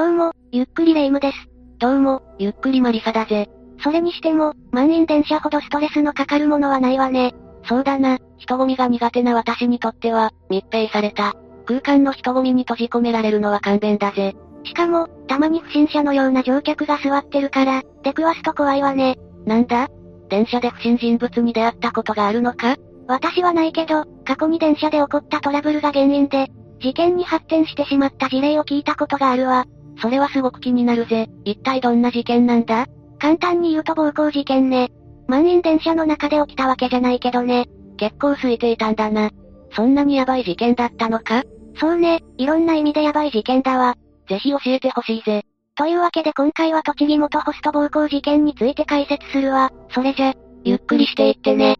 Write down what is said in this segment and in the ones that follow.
どうも、ゆっくりレ夢ムです。どうも、ゆっくりマリサだぜ。それにしても、満員電車ほどストレスのかかるものはないわね。そうだな、人混みが苦手な私にとっては、密閉された。空間の人混みに閉じ込められるのは勘弁だぜ。しかも、たまに不審者のような乗客が座ってるから、出くわすと怖いわね。なんだ？電車で不審人物に出会ったことがあるのか？私はないけど、過去に電車で起こったトラブルが原因で、事件に発展してしまった事例を聞いたことがあるわ。それはすごく気になるぜ。一体どんな事件なんだ？簡単に言うと暴行事件ね。満員電車の中で起きたわけじゃないけどね。結構空いていたんだな。そんなにヤバい事件だったのか？そうね、いろんな意味でヤバい事件だわ。ぜひ教えてほしいぜ。というわけで今回は栃木元ホスト暴行事件について解説するわ。それじゃ、ゆっくりしていってね。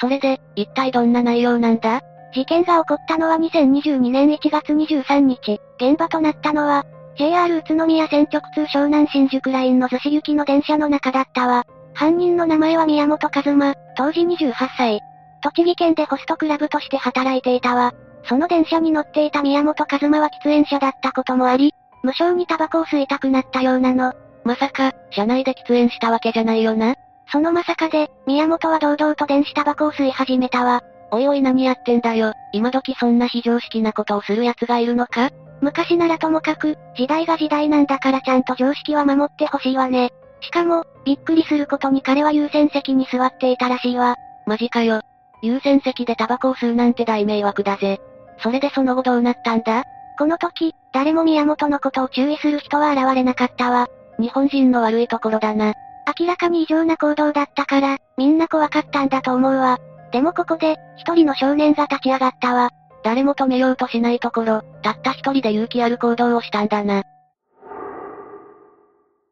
それで、一体どんな内容なんだ？事件が起こったのは2022年1月23日。現場となったのは、JR 宇都宮線直通湘南新宿ラインの逗子行きの電車の中だったわ。犯人の名前は宮本和馬、当時28歳。栃木県でホストクラブとして働いていたわ。その電車に乗っていた宮本和馬は喫煙者だったこともあり、無性にタバコを吸いたくなったようなの。まさか、車内で喫煙したわけじゃないよな？そのまさかで、宮本は堂々と電子タバコを吸い始めたわ。おいおい何やってんだよ。今時そんな非常識なことをする奴がいるのか？昔ならともかく、時代が時代なんだからちゃんと常識は守ってほしいわね。しかも、びっくりすることに彼は優先席に座っていたらしいわ。マジかよ。優先席でタバコを吸うなんて大迷惑だぜ。それでその後どうなったんだ？この時、誰も宮本のことを注意する人は現れなかったわ。日本人の悪いところだな。明らかに異常な行動だったから、みんな怖かったんだと思うわ。でもここで、一人の少年が立ち上がったわ。誰も止めようとしないところ、たった一人で勇気ある行動をしたんだな。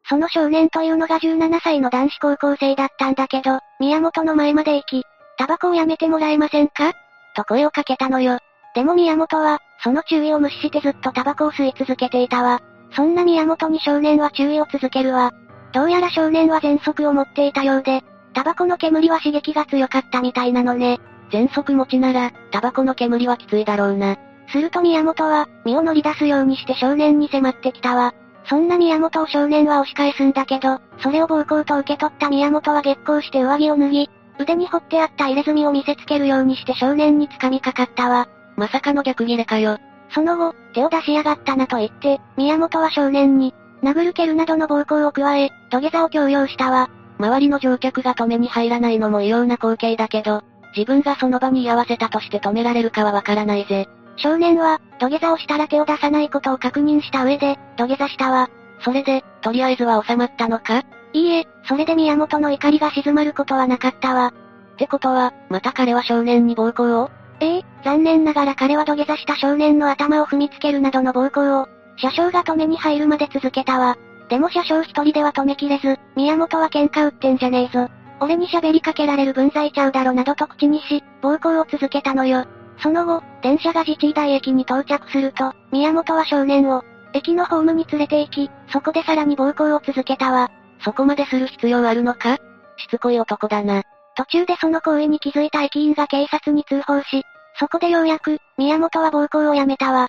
その少年というのが17歳の男子高校生だったんだけど、宮本の前まで行き、タバコをやめてもらえませんか？と声をかけたのよ。でも宮本は、その注意を無視してずっとタバコを吸い続けていたわ。そんな宮本に少年は注意を続けるわ。どうやら少年は喘息を持っていたようで、タバコの煙は刺激が強かったみたいなのね。喘息持ちなら、タバコの煙はきついだろうな。すると宮本は、身を乗り出すようにして少年に迫ってきたわ。そんな宮本を少年は押し返すんだけど、それを暴行と受け取った宮本は激高して上着を脱ぎ、腕に掘ってあった入れ墨を見せつけるようにして少年に掴みかかったわ。まさかの逆ギレかよ。その後、手を出しやがったなと言って、宮本は少年に、殴る蹴るなどの暴行を加え、土下座を強要したわ。周りの乗客が止めに入らないのも異様な光景だけど、自分がその場に居合わせたとして止められるかはわからないぜ。少年は、土下座をしたら手を出さないことを確認した上で、土下座したわ。それで、とりあえずは収まったのか？いいえ、それで宮本の怒りが静まることはなかったわ。ってことは、また彼は少年に暴行を？ええ、残念ながら彼は土下座した少年の頭を踏みつけるなどの暴行を、車掌が止めに入るまで続けたわ。でも車掌一人では止めきれず、宮本は喧嘩売ってんじゃねえぞ。俺に喋りかけられる分際ちゃうだろなどと口にし、暴行を続けたのよ。その後、電車が自治医大駅に到着すると、宮本は少年を、駅のホームに連れて行き、そこでさらに暴行を続けたわ。そこまでする必要あるのか？しつこい男だな。途中でその行為に気づいた駅員が警察に通報し、そこでようやく、宮本は暴行をやめたわ。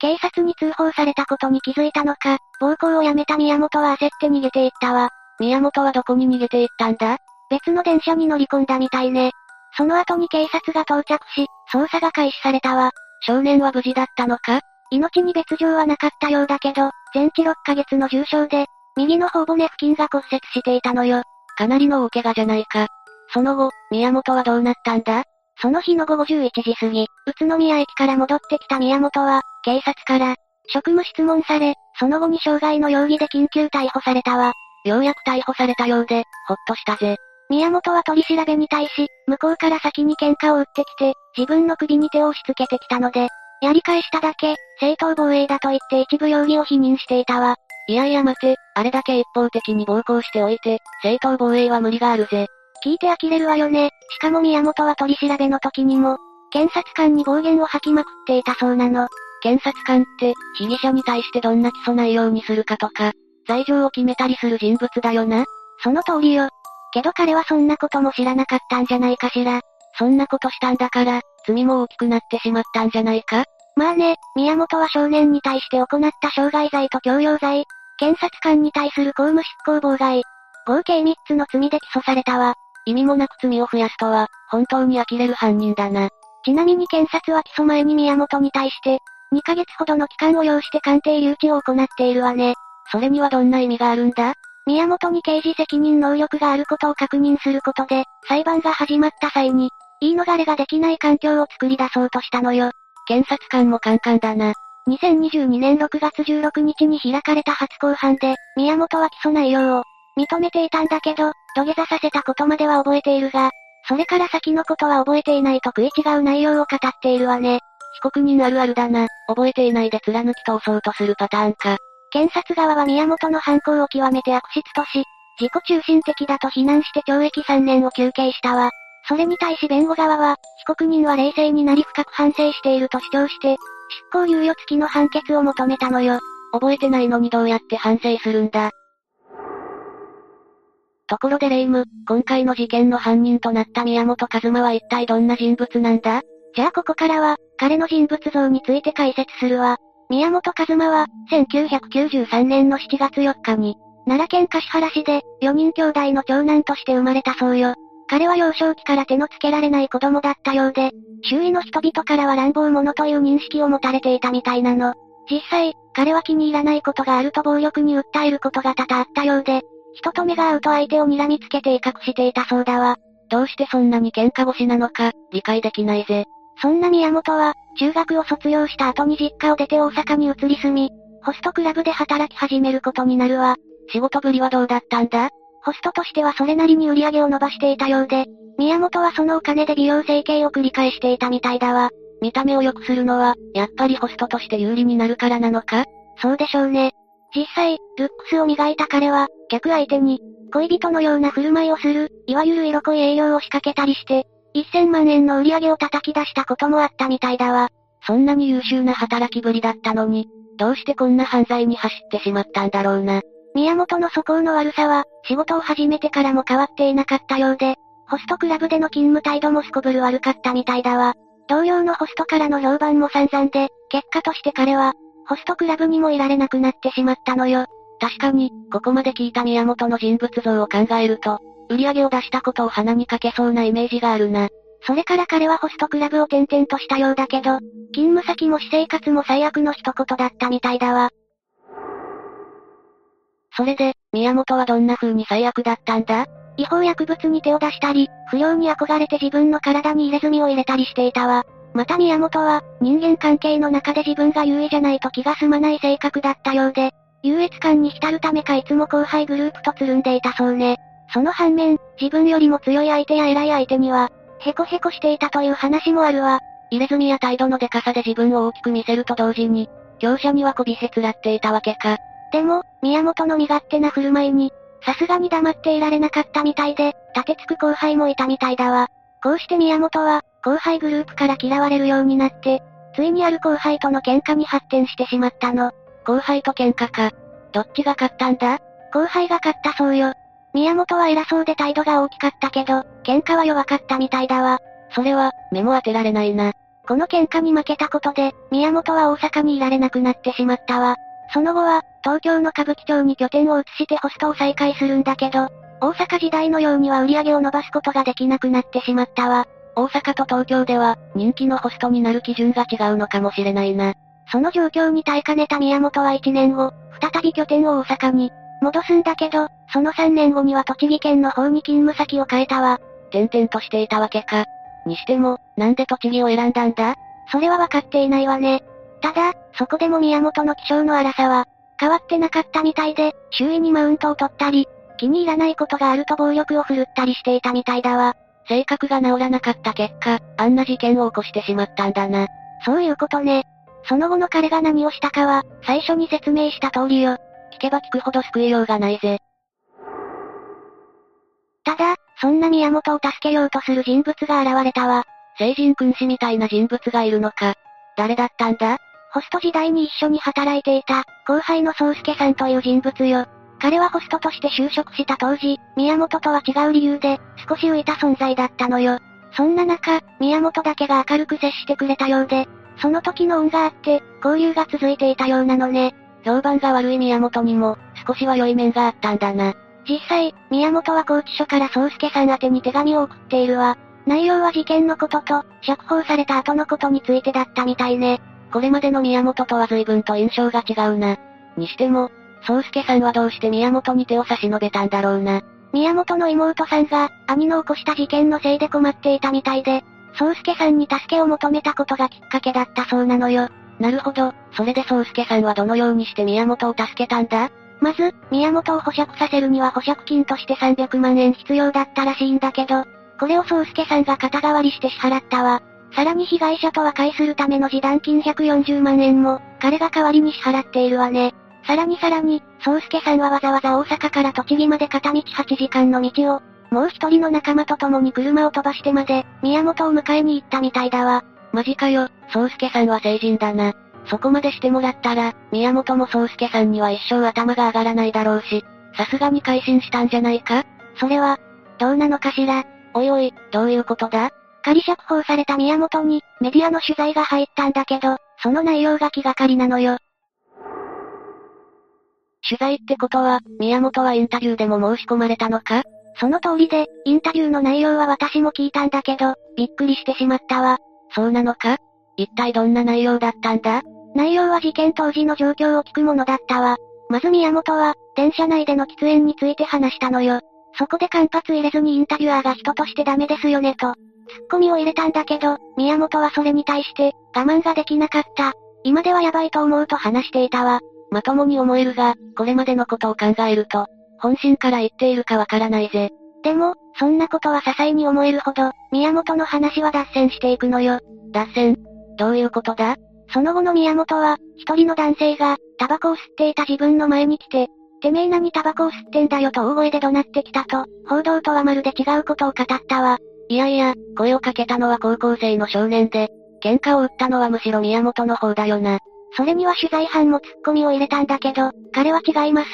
警察に通報されたことに気づいたのか、暴行をやめた宮本は焦って逃げていったわ。宮本はどこに逃げていったんだ？別の電車に乗り込んだみたいね。その後に警察が到着し、捜査が開始されたわ。少年は無事だったのか？命に別状はなかったようだけど、全治6ヶ月の重傷で、右の頬骨付近が骨折していたのよ。かなりの大怪我じゃないか。その後、宮本はどうなったんだ？その日の午後11時過ぎ、宇都宮駅から戻ってきた宮本は、警察から、職務質問され、その後に傷害の容疑で緊急逮捕されたわ。ようやく逮捕されたようで、ほっとしたぜ。宮本は取り調べに対し、向こうから先に喧嘩を打ってきて、自分の首に手を押し付けてきたので、やり返しただけ、正当防衛だと言って一部容疑を否認していたわ。いやいや待て、あれだけ一方的に暴行しておいて、正当防衛は無理があるぜ。聞いて呆れるわよね。しかも宮本は取り調べの時にも、検察官に暴言を吐きまくっていたそうなの。検察官って、被疑者に対してどんな起訴内容にするかとか、罪状を決めたりする人物だよな。その通りよ。けど彼はそんなことも知らなかったんじゃないかしら。そんなことしたんだから、罪も大きくなってしまったんじゃないかまあね、宮本は少年に対して行った傷害罪と強要罪、検察官に対する公務執行妨害、合計3つの罪で起訴されたわ。意味もなく罪を増やすとは、本当に呆れる犯人だな。ちなみに検察は起訴前に宮本に対して、2ヶ月ほどの期間を要して鑑定留置を行っているわね。それにはどんな意味があるんだ？宮本に刑事責任能力があることを確認することで、裁判が始まった際に、言い逃れができない環境を作り出そうとしたのよ。検察官もカンカンだな。2022年6月16日に開かれた初公判で、宮本は起訴内容を認めていたんだけど、土下座させたことまでは覚えているが、それから先のことは覚えていないと食い違う内容を語っているわね。被告人あるあるだな。覚えていないで貫き通そうとするパターンか。検察側は宮本の犯行を極めて悪質とし、自己中心的だと非難して懲役3年を求刑したわ。それに対し弁護側は、被告人は冷静になり深く反省していると主張して、執行猶予付きの判決を求めたのよ。覚えてないのにどうやって反省するんだ。ところでレイム、今回の事件の犯人となった宮本和馬は一体どんな人物なんだ？じゃあここからは、彼の人物像について解説するわ。宮本和馬は、1993年の7月4日に、奈良県橿原市で、4人兄弟の長男として生まれたそうよ。彼は幼少期から手のつけられない子供だったようで、周囲の人々からは乱暴者という認識を持たれていたみたいなの。実際、彼は気に入らないことがあると暴力に訴えることが多々あったようで、人と目が合うと相手を睨みつけて威嚇していたそうだわ。どうしてそんなに喧嘩腰なのか、理解できないぜ。そんな宮本は、中学を卒業した後に実家を出て大阪に移り住み、ホストクラブで働き始めることになるわ。仕事ぶりはどうだったんだ？ホストとしてはそれなりに売り上げを伸ばしていたようで、宮本はそのお金で美容整形を繰り返していたみたいだわ。見た目を良くするのは、やっぱりホストとして有利になるからなのか？そうでしょうね。実際、ルックスを磨いた彼は、客相手に、恋人のような振る舞いをする、いわゆる色恋営業を仕掛けたりして、1000万円の売り上げを叩き出したこともあったみたいだわ。そんなに優秀な働きぶりだったのに、どうしてこんな犯罪に走ってしまったんだろうな。宮本の素行の悪さは、仕事を始めてからも変わっていなかったようで、ホストクラブでの勤務態度もすこぶる悪かったみたいだわ。同僚のホストからの評判も散々で、結果として彼は、ホストクラブにもいられなくなってしまったのよ。確かに、ここまで聞いた宮本の人物像を考えると、売り上げを出したことを鼻にかけそうなイメージがあるな。それから彼はホストクラブを転々としたようだけど、勤務先も私生活も最悪の一言だったみたいだわ。それで、宮本はどんな風に最悪だったんだ？違法薬物に手を出したり、不良に憧れて自分の体に入れ墨を入れたりしていたわ。また宮本は、人間関係の中で自分が優位じゃないと気が済まない性格だったようで、優越感に浸るためかいつも後輩グループとつるんでいたそうね。その反面、自分よりも強い相手や偉い相手には、ヘコヘコしていたという話もあるわ。入れ墨や態度のデカさで自分を大きく見せると同時に、強者にはこびへつらっていたわけか。でも、宮本の身勝手な振る舞いに、さすがに黙っていられなかったみたいで、立てつく後輩もいたみたいだわ。こうして宮本は、後輩グループから嫌われるようになって、ついにある後輩との喧嘩に発展してしまったの。後輩と喧嘩か。どっちが勝ったんだ？後輩が勝ったそうよ。宮本は偉そうで態度が大きかったけど、喧嘩は弱かったみたいだわ。それは、目も当てられないな。この喧嘩に負けたことで、宮本は大阪にいられなくなってしまったわ。その後は、東京の歌舞伎町に拠点を移してホストを再開するんだけど、大阪時代のようには売り上げを伸ばすことができなくなってしまったわ。大阪と東京では、人気のホストになる基準が違うのかもしれないな。その状況に耐えかねた宮本は1年後、再び拠点を大阪に戻すんだけど、その3年後には栃木県の方に勤務先を変えたわ。転々としていたわけか。にしても、なんで栃木を選んだんだ？それはわかっていないわね。ただ、そこでも宮本の気性の荒さは、変わってなかったみたいで、周囲にマウントを取ったり、気に入らないことがあると暴力を振るったりしていたみたいだわ。性格が治らなかった結果、あんな事件を起こしてしまったんだな。そういうことね。その後の彼が何をしたかは、最初に説明した通りよ。聞けば聞くほど救いようがないぜ。ただ、そんな宮本を助けようとする人物が現れたわ。聖人君子みたいな人物がいるのか。誰だったんだ？ホスト時代に一緒に働いていた、後輩の宗介さんという人物よ。彼はホストとして就職した当時、宮本とは違う理由で、少し浮いた存在だったのよ。そんな中、宮本だけが明るく接してくれたようで、その時の恩があって、交流が続いていたようなのね。評判が悪い宮本にも、少しは良い面があったんだな。実際、宮本は拘置所から宗介さん宛てに手紙を送っているわ。内容は事件のことと、釈放された後のことについてだったみたいね。これまでの宮本とは随分と印象が違うな。にしても、宗介さんはどうして宮本に手を差し伸べたんだろうな。宮本の妹さんが、兄の起こした事件のせいで困っていたみたいで、宗介さんに助けを求めたことがきっかけだったそうなのよ。なるほど、それで宗介さんはどのようにして宮本を助けたんだ？まず、宮本を保釈させるには保釈金として300万円必要だったらしいんだけど、これを宗介さんが肩代わりして支払ったわ。さらに被害者と和解するための示談金140万円も、彼が代わりに支払っているわね。さらにさらに、宗介さんはわざわざ大阪から栃木まで片道8時間の道を、もう一人の仲間と共に車を飛ばしてまで、宮本を迎えに行ったみたいだわ。マジかよ、宗介さんは成人だな。そこまでしてもらったら、宮本も宗介さんには一生頭が上がらないだろうし、さすがに改心したんじゃないか？それは、どうなのかしら？おいおい、どういうことだ？仮釈放された宮本に、メディアの取材が入ったんだけど、その内容が気がかりなのよ。取材ってことは、宮本はインタビューでも申し込まれたのか？その通りで、インタビューの内容は私も聞いたんだけど、びっくりしてしまったわ。そうなのか？一体どんな内容だったんだ？内容は事件当時の状況を聞くものだったわ。まず宮本は、電車内での喫煙について話したのよ。そこで間髪入れずにインタビュアーが人としてダメですよねと、ツッコミを入れたんだけど、宮本はそれに対して、我慢ができなかった。今ではやばいと思うと話していたわ。まともに思えるが、これまでのことを考えると、本心から言っているかわからないぜ。でも、そんなことは些細に思えるほど、宮本の話は脱線していくのよ。脱線？どういうことだ？その後の宮本は、一人の男性が、タバコを吸っていた自分の前に来て、てめえ何タバコを吸ってんだよと大声で怒鳴ってきたと、報道とはまるで違うことを語ったわ。いやいや、声をかけたのは高校生の少年で、喧嘩を売ったのはむしろ宮本の方だよな。それには取材班もツッコミを入れたんだけど、彼は違います。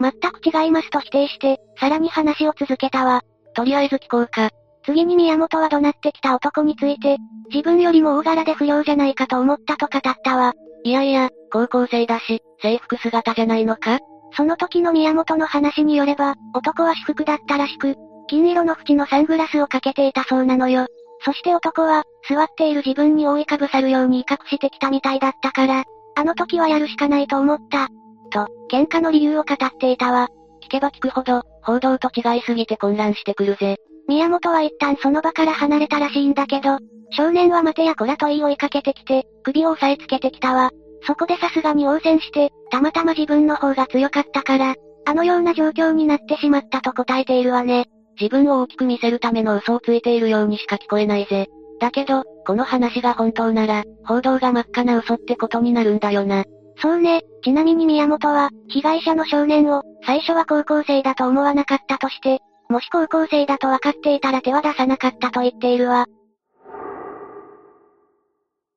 全く違いますと否定して、さらに話を続けたわ。とりあえず聞こうか。次に宮本は怒鳴ってきた男について、自分よりも大柄で不良じゃないかと思ったと語ったわ。いやいや、高校生だし、制服姿じゃないのか？その時の宮本の話によれば、男は私服だったらしく、金色の縁のサングラスをかけていたそうなのよ。そして男は、座っている自分に覆いかぶさるように威嚇してきたみたいだったから、あの時はやるしかないと思った。と、喧嘩の理由を語っていたわ。聞けば聞くほど、報道と違いすぎて混乱してくるぜ。宮本は一旦その場から離れたらしいんだけど、少年は待てやこらと言い追いかけてきて、首を押さえつけてきたわ。そこでさすがに応戦して、たまたま自分の方が強かったから、あのような状況になってしまったと答えているわね。自分を大きく見せるための嘘をついているようにしか聞こえないぜ。だけど、この話が本当なら、報道が真っ赤な嘘ってことになるんだよな。そうね、ちなみに宮本は、被害者の少年を、最初は高校生だと思わなかったとして、もし高校生だと分かっていたら手は出さなかったと言っているわ。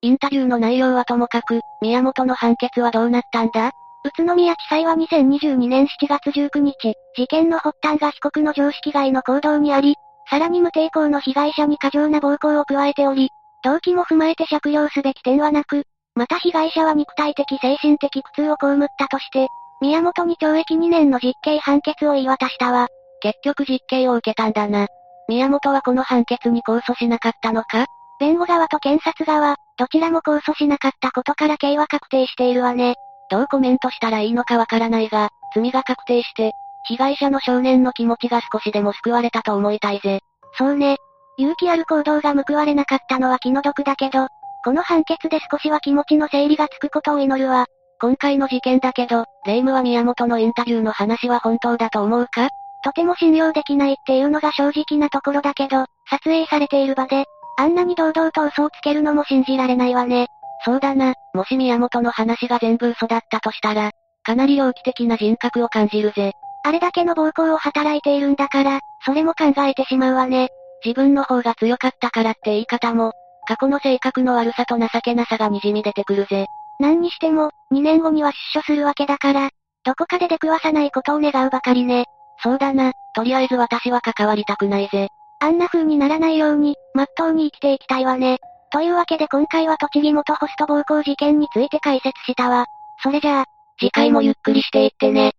インタビューの内容はともかく、宮本の判決はどうなったんだ？宇都宮地裁は2022年7月19日、事件の発端が被告の常識外の行動にあり、さらに無抵抗の被害者に過剰な暴行を加えており、動機も踏まえて借用すべき点はなく、また被害者は肉体的精神的苦痛を被ったとして、宮本に懲役2年の実刑判決を言い渡したわ。結局実刑を受けたんだな。宮本はこの判決に控訴しなかったのか？弁護側と検察側、どちらも控訴しなかったことから刑は確定しているわね。どうコメントしたらいいのかわからないが、罪が確定して、被害者の少年の気持ちが少しでも救われたと思いたいぜ。そうね。勇気ある行動が報われなかったのは気の毒だけど、この判決で少しは気持ちの整理がつくことを祈るわ。今回の事件だけど、霊夢は宮本のインタビューの話は本当だと思うか？とても信用できないっていうのが正直なところだけど、撮影されている場で、あんなに堂々と嘘をつけるのも信じられないわね。そうだな、もし宮本の話が全部嘘だったとしたら、かなり猟奇的な人格を感じるぜ。あれだけの暴行を働いているんだから、それも考えてしまうわね。自分の方が強かったからって言い方も、過去の性格の悪さと情けなさが滲み出てくるぜ。何にしても、2年後には出所するわけだから、どこかで出くわさないことを願うばかりね。そうだな、とりあえず私は関わりたくないぜ。あんな風にならないように、まっとうに生きていきたいわね。というわけで今回は栃木元ホスト暴行事件について解説したわ。それじゃあ、次回もゆっくりしていってね。